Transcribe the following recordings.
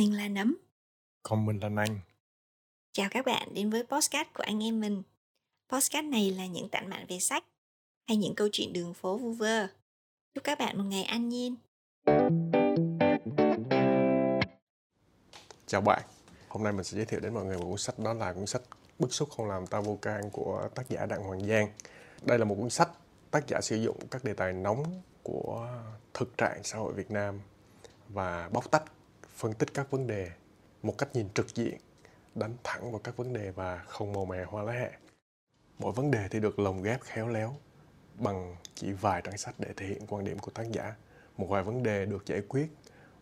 Mình là Nấm. Còn mình là Năng. Chào các bạn đến với podcast của anh em mình. Podcast này là những tản mạn về sách hay những câu chuyện đường phố vu vơ. Chúc các bạn một ngày an nhiên. Chào bạn. Hôm nay mình sẽ giới thiệu đến mọi người một cuốn sách đó là cuốn sách Bức xúc không làm ta vô can của tác giả Đặng Hoàng Giang. Đây là một cuốn sách tác giả sử dụng các đề tài nóng của thực trạng xã hội Việt Nam và bóc tách, phân tích các vấn đề một cách nhìn trực diện, đánh thẳng vào các vấn đề và không màu mè hoa lá hẹ. Mỗi vấn đề thì được lồng ghép khéo léo bằng chỉ vài trang sách để thể hiện quan điểm của tác giả. Một vài vấn đề được giải quyết,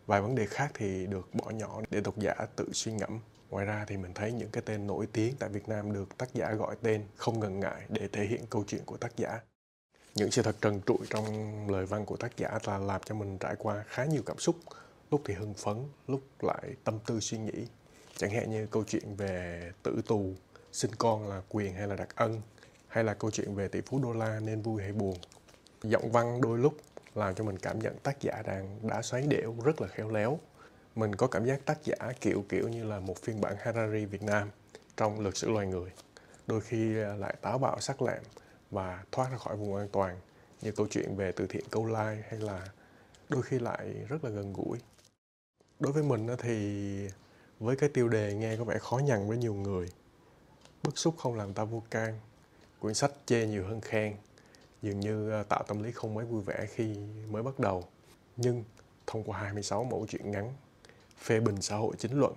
vài vấn đề khác thì được bỏ nhỏ để độc giả tự suy ngẫm. Ngoài ra thì mình thấy những cái tên nổi tiếng tại Việt Nam được tác giả gọi tên không ngần ngại để thể hiện câu chuyện của tác giả. Những sự thật trần trụi trong lời văn của tác giả là làm cho mình trải qua khá nhiều cảm xúc, lúc thì hưng phấn, lúc lại tâm tư suy nghĩ. Chẳng hạn như câu chuyện về tử tù, sinh con là quyền hay là đặc ân, hay là câu chuyện về tỷ phú đô la nên vui hay buồn. Giọng văn đôi lúc làm cho mình cảm nhận tác giả đang đã xoáy đẽo rất là khéo léo. Mình có cảm giác tác giả kiểu kiểu như là một phiên bản Harari Việt Nam trong lịch sử loài người. Đôi khi lại táo bạo sắc lẹm và thoát ra khỏi vùng an toàn như câu chuyện về từ thiện câu lai hay là đôi khi lại rất là gần gũi. Đối với mình thì với cái tiêu đề nghe có vẻ khó nhằn với nhiều người. Bức xúc không làm ta vô can. Quyển sách chê nhiều hơn khen. Dường như ờ, tạo tâm lý không mấy vui vẻ khi mới bắt đầu. Nhưng thông qua 26 mẫu chuyện ngắn, phê bình xã hội chính luận,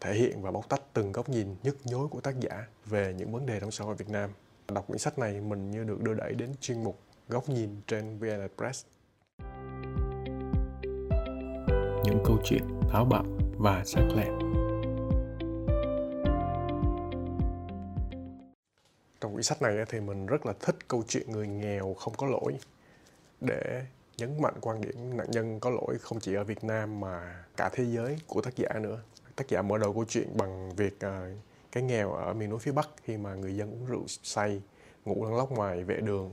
thể hiện và bóc tách từng góc nhìn nhức nhối của tác giả về những vấn đề trong xã hội Việt Nam. Đọc quyển sách này mình như được đưa đẩy đến chuyên mục Góc nhìn trên VN Express. Những câu chuyện táo bạo và sắc lẹm. Trong quyển sách này thì mình rất là thích câu chuyện người nghèo không có lỗi để nhấn mạnh quan điểm nạn nhân có lỗi không chỉ ở Việt Nam mà cả thế giới của tác giả nữa. Tác giả mở đầu câu chuyện bằng việc ờ, cái nghèo ở miền núi phía Bắc khi mà người dân uống rượu say, ngủ lăn lóc ngoài vệ đường.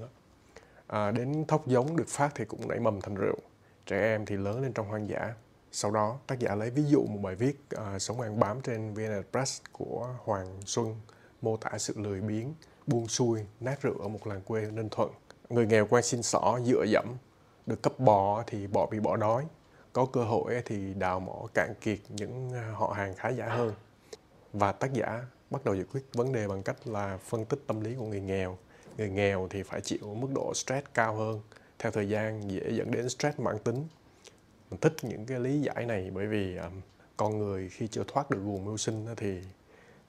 À, đến thóc giống được phát thì cũng nảy mầm thành rượu. Trẻ em thì lớn lên trong hoang dã. Sau đó, tác giả lấy ví dụ một bài viết uh, sống ăn bám trên VN Press của Hoàng Xuân mô tả sự lười biếng, buông xuôi, nát rượu ở một làng quê Ninh Thuận. Người nghèo quan xin xỏ, dựa dẫm, được cấp bò thì bò bị bỏ đói. Có cơ hội thì đào mỏ cạn kiệt những ờ, họ hàng khá giả hơn. Và tác giả bắt đầu giải quyết vấn đề bằng cách là phân tích tâm lý của người nghèo người nghèo thì phải chịu mức độ stress cao hơn theo thời gian dễ dẫn đến stress mãn tính mình thích những cái lý giải này bởi vì um, con người khi chưa thoát được guồng mưu sinh thì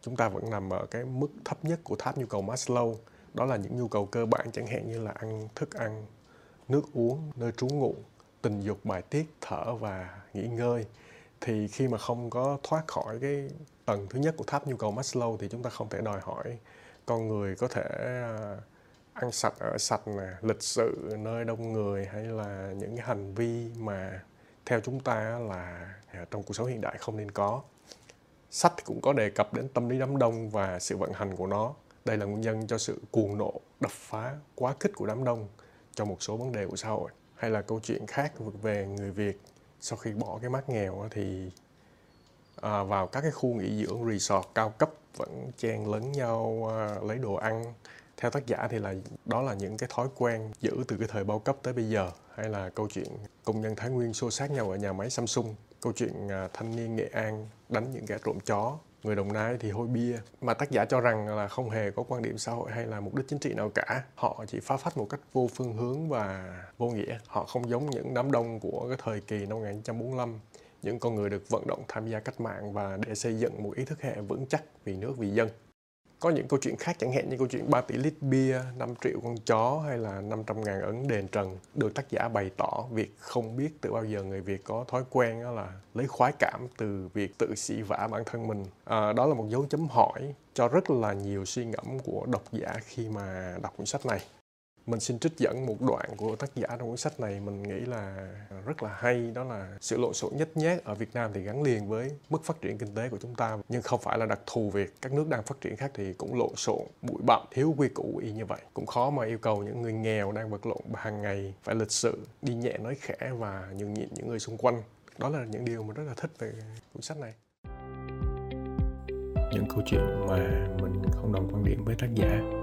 chúng ta vẫn nằm ở cái mức thấp nhất của tháp nhu cầu Maslow. Đó là những nhu cầu cơ bản chẳng hạn như là ăn thức ăn nước uống nơi trú ngụ tình dục bài tiết thở và nghỉ ngơi. Thì khi mà không có thoát khỏi cái tầng thứ nhất của tháp nhu cầu Maslow thì chúng ta không thể đòi hỏi con người có thể à, ăn sạch ở sạch nè lịch sự nơi đông người hay là những cái hành vi mà theo chúng ta là à, trong cuộc sống hiện đại không nên có. Sách cũng có đề cập đến tâm lý đám đông và sự vận hành của nó. Đây là nguyên nhân cho sự cuồng nộ đập phá quá khích của đám đông cho một số vấn đề của xã hội. Hay là câu chuyện khác về người việt. Sau khi bỏ cái mát nghèo thì à, vào các cái khu nghỉ dưỡng resort cao cấp vẫn chen lấn nhau à, lấy đồ ăn theo tác giả thì là đó là những cái thói quen giữ từ cái thời bao cấp tới bây giờ, hay là câu chuyện công nhân Thái Nguyên xô sát nhau ở nhà máy Samsung, câu chuyện à, thanh niên Nghệ An đánh những kẻ trộm chó, người Đồng Nai thì hôi bia. Mà tác giả cho rằng là không hề có quan điểm xã hội hay là mục đích chính trị nào cả. Họ chỉ phá phách một cách vô phương hướng và vô nghĩa. Họ không giống những đám đông của cái thời kỳ năm 1945 những con người được vận động tham gia cách mạng và để xây dựng một ý thức hệ vững chắc vì nước, vì dân có những câu chuyện khác chẳng hạn như câu chuyện 3 tỷ lít bia, 5 triệu con chó hay là 500 ngàn ấn đền trần được tác giả bày tỏ việc không biết từ bao giờ người Việt có thói quen đó là lấy khoái cảm từ việc tự sĩ vả bản thân mình. À, đó là một dấu chấm hỏi cho rất là nhiều suy ngẫm của độc giả khi mà đọc cuốn sách này mình xin trích dẫn một đoạn của tác giả trong cuốn sách này. Mình nghĩ là rất là hay. Đó là sự lộn xộn nhất nhát ở Việt Nam thì gắn liền với mức phát triển kinh tế của chúng ta. Nhưng không phải là đặc thù việc các nước đang phát triển khác thì cũng lộn xộn, bụi bặm, thiếu quy củ y như vậy. Cũng khó mà yêu cầu những người nghèo đang vật lộn hàng ngày phải lịch sự, đi nhẹ nói khẽ và nhường nhịn những người xung quanh. Đó là những điều mình rất là thích về cuốn sách này. Những câu chuyện mà mình không đồng quan điểm với tác giả.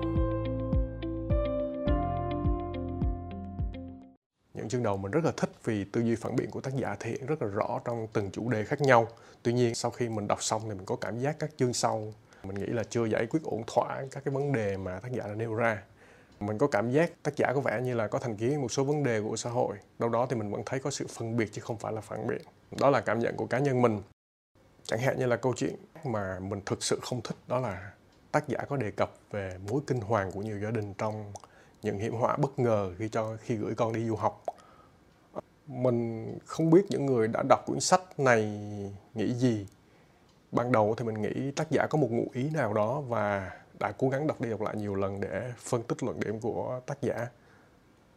Những chương đầu mình rất là thích vì tư duy phản biện của tác giả thể hiện rất là rõ trong từng chủ đề khác nhau. Tuy nhiên, sau khi mình đọc xong thì mình có cảm giác các chương sau, mình nghĩ là chưa giải quyết ổn thỏa các cái vấn đề mà tác giả đã nêu ra. Mình có cảm giác tác giả có vẻ như là có thành kiến một số vấn đề của xã hội. Đâu đó thì mình vẫn thấy có sự phân biệt chứ không phải là phản biện. Đó là cảm nhận của cá nhân mình. Chẳng hạn như là câu chuyện mà mình thực sự không thích, đó là tác giả có đề cập về mối kinh hoàng của nhiều gia đình trong những hiểm họa bất ngờ khi cho khi gửi con đi du học. Mình không biết những người đã đọc quyển sách này nghĩ gì. Ban đầu thì mình nghĩ tác giả có một ngụ ý nào đó và đã cố gắng đọc đi đọc lại nhiều lần để phân tích luận điểm của tác giả.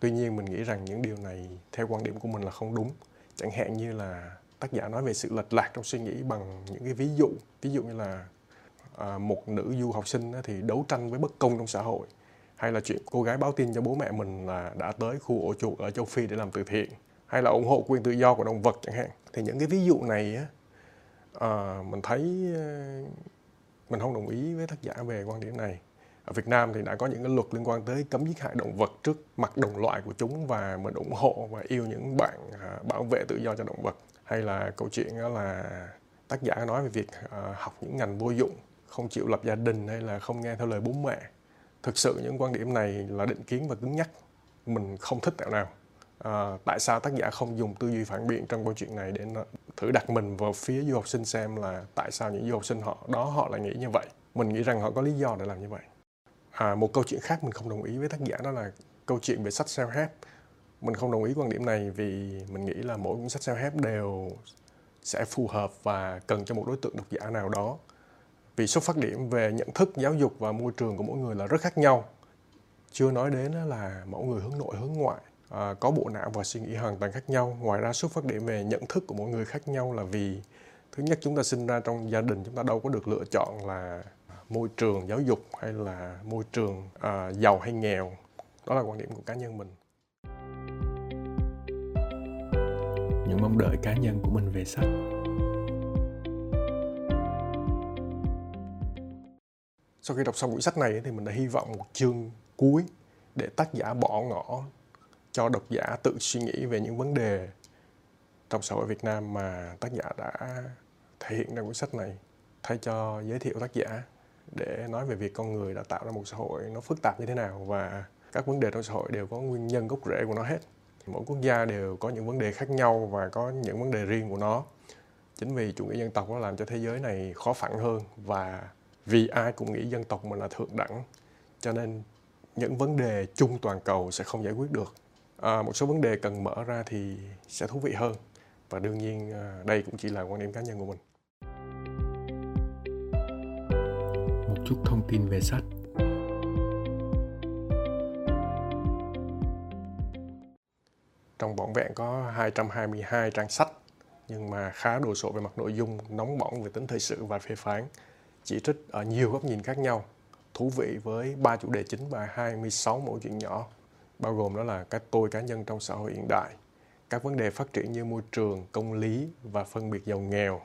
Tuy nhiên mình nghĩ rằng những điều này theo quan điểm của mình là không đúng. Chẳng hạn như là tác giả nói về sự lệch lạc trong suy nghĩ bằng những cái ví dụ. Ví dụ như là à, một nữ du học sinh thì đấu tranh với bất công trong xã hội hay là chuyện cô gái báo tin cho bố mẹ mình là đã tới khu ổ chuột ở châu phi để làm từ thiện? Hay là ủng hộ quyền tự do của động vật chẳng hạn? Thì những cái ví dụ này á à, mình thấy ờ, mình không đồng ý với tác giả về quan điểm này. Ở Việt Nam thì đã có những cái luật liên quan tới cấm giết hại động vật trước mặt đồng loại của chúng và mình ủng hộ và yêu những bạn à, bảo vệ tự do cho động vật. Hay là câu chuyện đó là tác giả nói về việc ờ, học những ngành vô dụng không chịu lập gia đình hay là không nghe theo lời bố mẹ thực sự những quan điểm này là định kiến và cứng nhắc. Mình không thích tẹo nào. À, tại sao tác giả không dùng tư duy phản biện trong câu chuyện này để thử đặt mình vào phía du học sinh xem là tại sao những du học sinh họ đó họ lại nghĩ như vậy? Mình nghĩ rằng họ có lý do để làm như vậy. À, một câu chuyện khác mình không đồng ý với tác giả đó là câu chuyện về sách self help mình không đồng ý quan điểm này vì mình nghĩ là mỗi cuốn sách self help đều sẽ phù hợp và cần cho một đối tượng độc giả nào đó vì xuất phát điểm về nhận thức giáo dục và môi trường của mỗi người là rất khác nhau. Chưa nói đến là mỗi người hướng nội hướng ngoại à, có bộ não và suy nghĩ hoàn toàn khác nhau. Ngoài ra xuất phát điểm về nhận thức của mỗi người khác nhau là vì thứ nhất chúng ta sinh ra trong gia đình chúng ta đâu có được lựa chọn là môi trường giáo dục hay là môi trường à, giàu hay nghèo. Đó là quan điểm của cá nhân mình. Những mong đợi cá nhân của mình về sách. Sau khi đọc xong quyển sách này thì mình đã hy vọng một chương cuối để tác giả bỏ ngỏ cho độc giả tự suy nghĩ về những vấn đề trong xã hội Việt Nam mà tác giả đã thể hiện trong cuốn sách này, thay cho giới thiệu tác giả để nói về việc con người đã tạo ra một xã hội nó phức tạp như thế nào và các vấn đề trong xã hội đều có nguyên nhân gốc rễ của nó hết. Mỗi quốc gia đều có những vấn đề khác nhau và có những vấn đề riêng của nó. Chính vì chủ nghĩa dân tộc nó làm cho thế giới này khó phẳng hơn và vì ai cũng nghĩ dân tộc mình là thượng đẳng cho nên những vấn đề chung toàn cầu sẽ không giải quyết được. À, một số vấn đề cần mở ra thì sẽ thú vị hơn. Và đương nhiên à, đây cũng chỉ là quan điểm cá nhân của mình. Một chút thông tin về sách. Trong bỏng vẹn có 222 trang sách nhưng mà khá đồ sộ về mặt nội dung, nóng bỏng về tính thời sự và phê phán, chỉ trích ở nhiều góc nhìn khác nhau, thú vị với ba chủ đề chính và 26 mẫu chuyện nhỏ bao gồm đó là cái tôi cá nhân trong xã hội hiện đại, các vấn đề phát triển như môi trường, công lý và phân biệt giàu nghèo,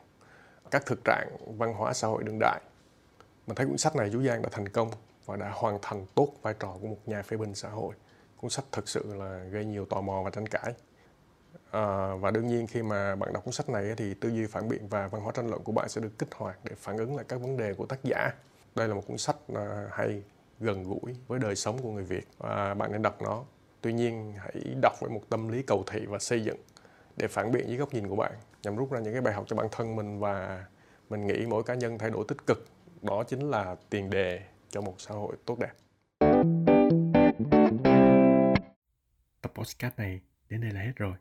các thực trạng văn hóa xã hội đương đại. Mình thấy cuốn sách này chú Giang đã thành công và đã hoàn thành tốt vai trò của một nhà phê bình xã hội. Cuốn sách thực sự là gây nhiều tò mò và tranh cãi. À, và đương nhiên khi mà bạn đọc cuốn sách này thì tư duy phản biện và văn hóa tranh luận của bạn sẽ được kích hoạt để phản ứng lại các vấn đề của tác giả. Đây là một cuốn sách à, hay gần gũi với đời sống của người Việt và bạn nên đọc nó. Tuy nhiên hãy đọc với một tâm lý cầu thị và xây dựng để phản biện với góc nhìn của bạn nhằm rút ra những cái bài học cho bản thân mình và mình nghĩ mỗi cá nhân thay đổi tích cực đó chính là tiền đề cho một xã hội tốt đẹp. Tập podcast này đến đây là hết rồi.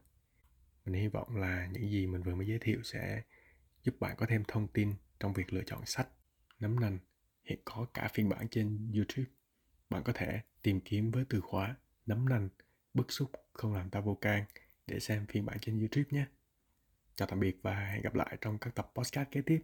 Mình hy vọng là những gì mình vừa mới giới thiệu sẽ giúp bạn có thêm thông tin trong việc lựa chọn sách, nấm nành hiện có cả phiên bản trên YouTube. Bạn có thể tìm kiếm với từ khóa nấm nành, bức xúc không làm ta vô can để xem phiên bản trên YouTube nhé. Chào tạm biệt và hẹn gặp lại trong các tập podcast kế tiếp.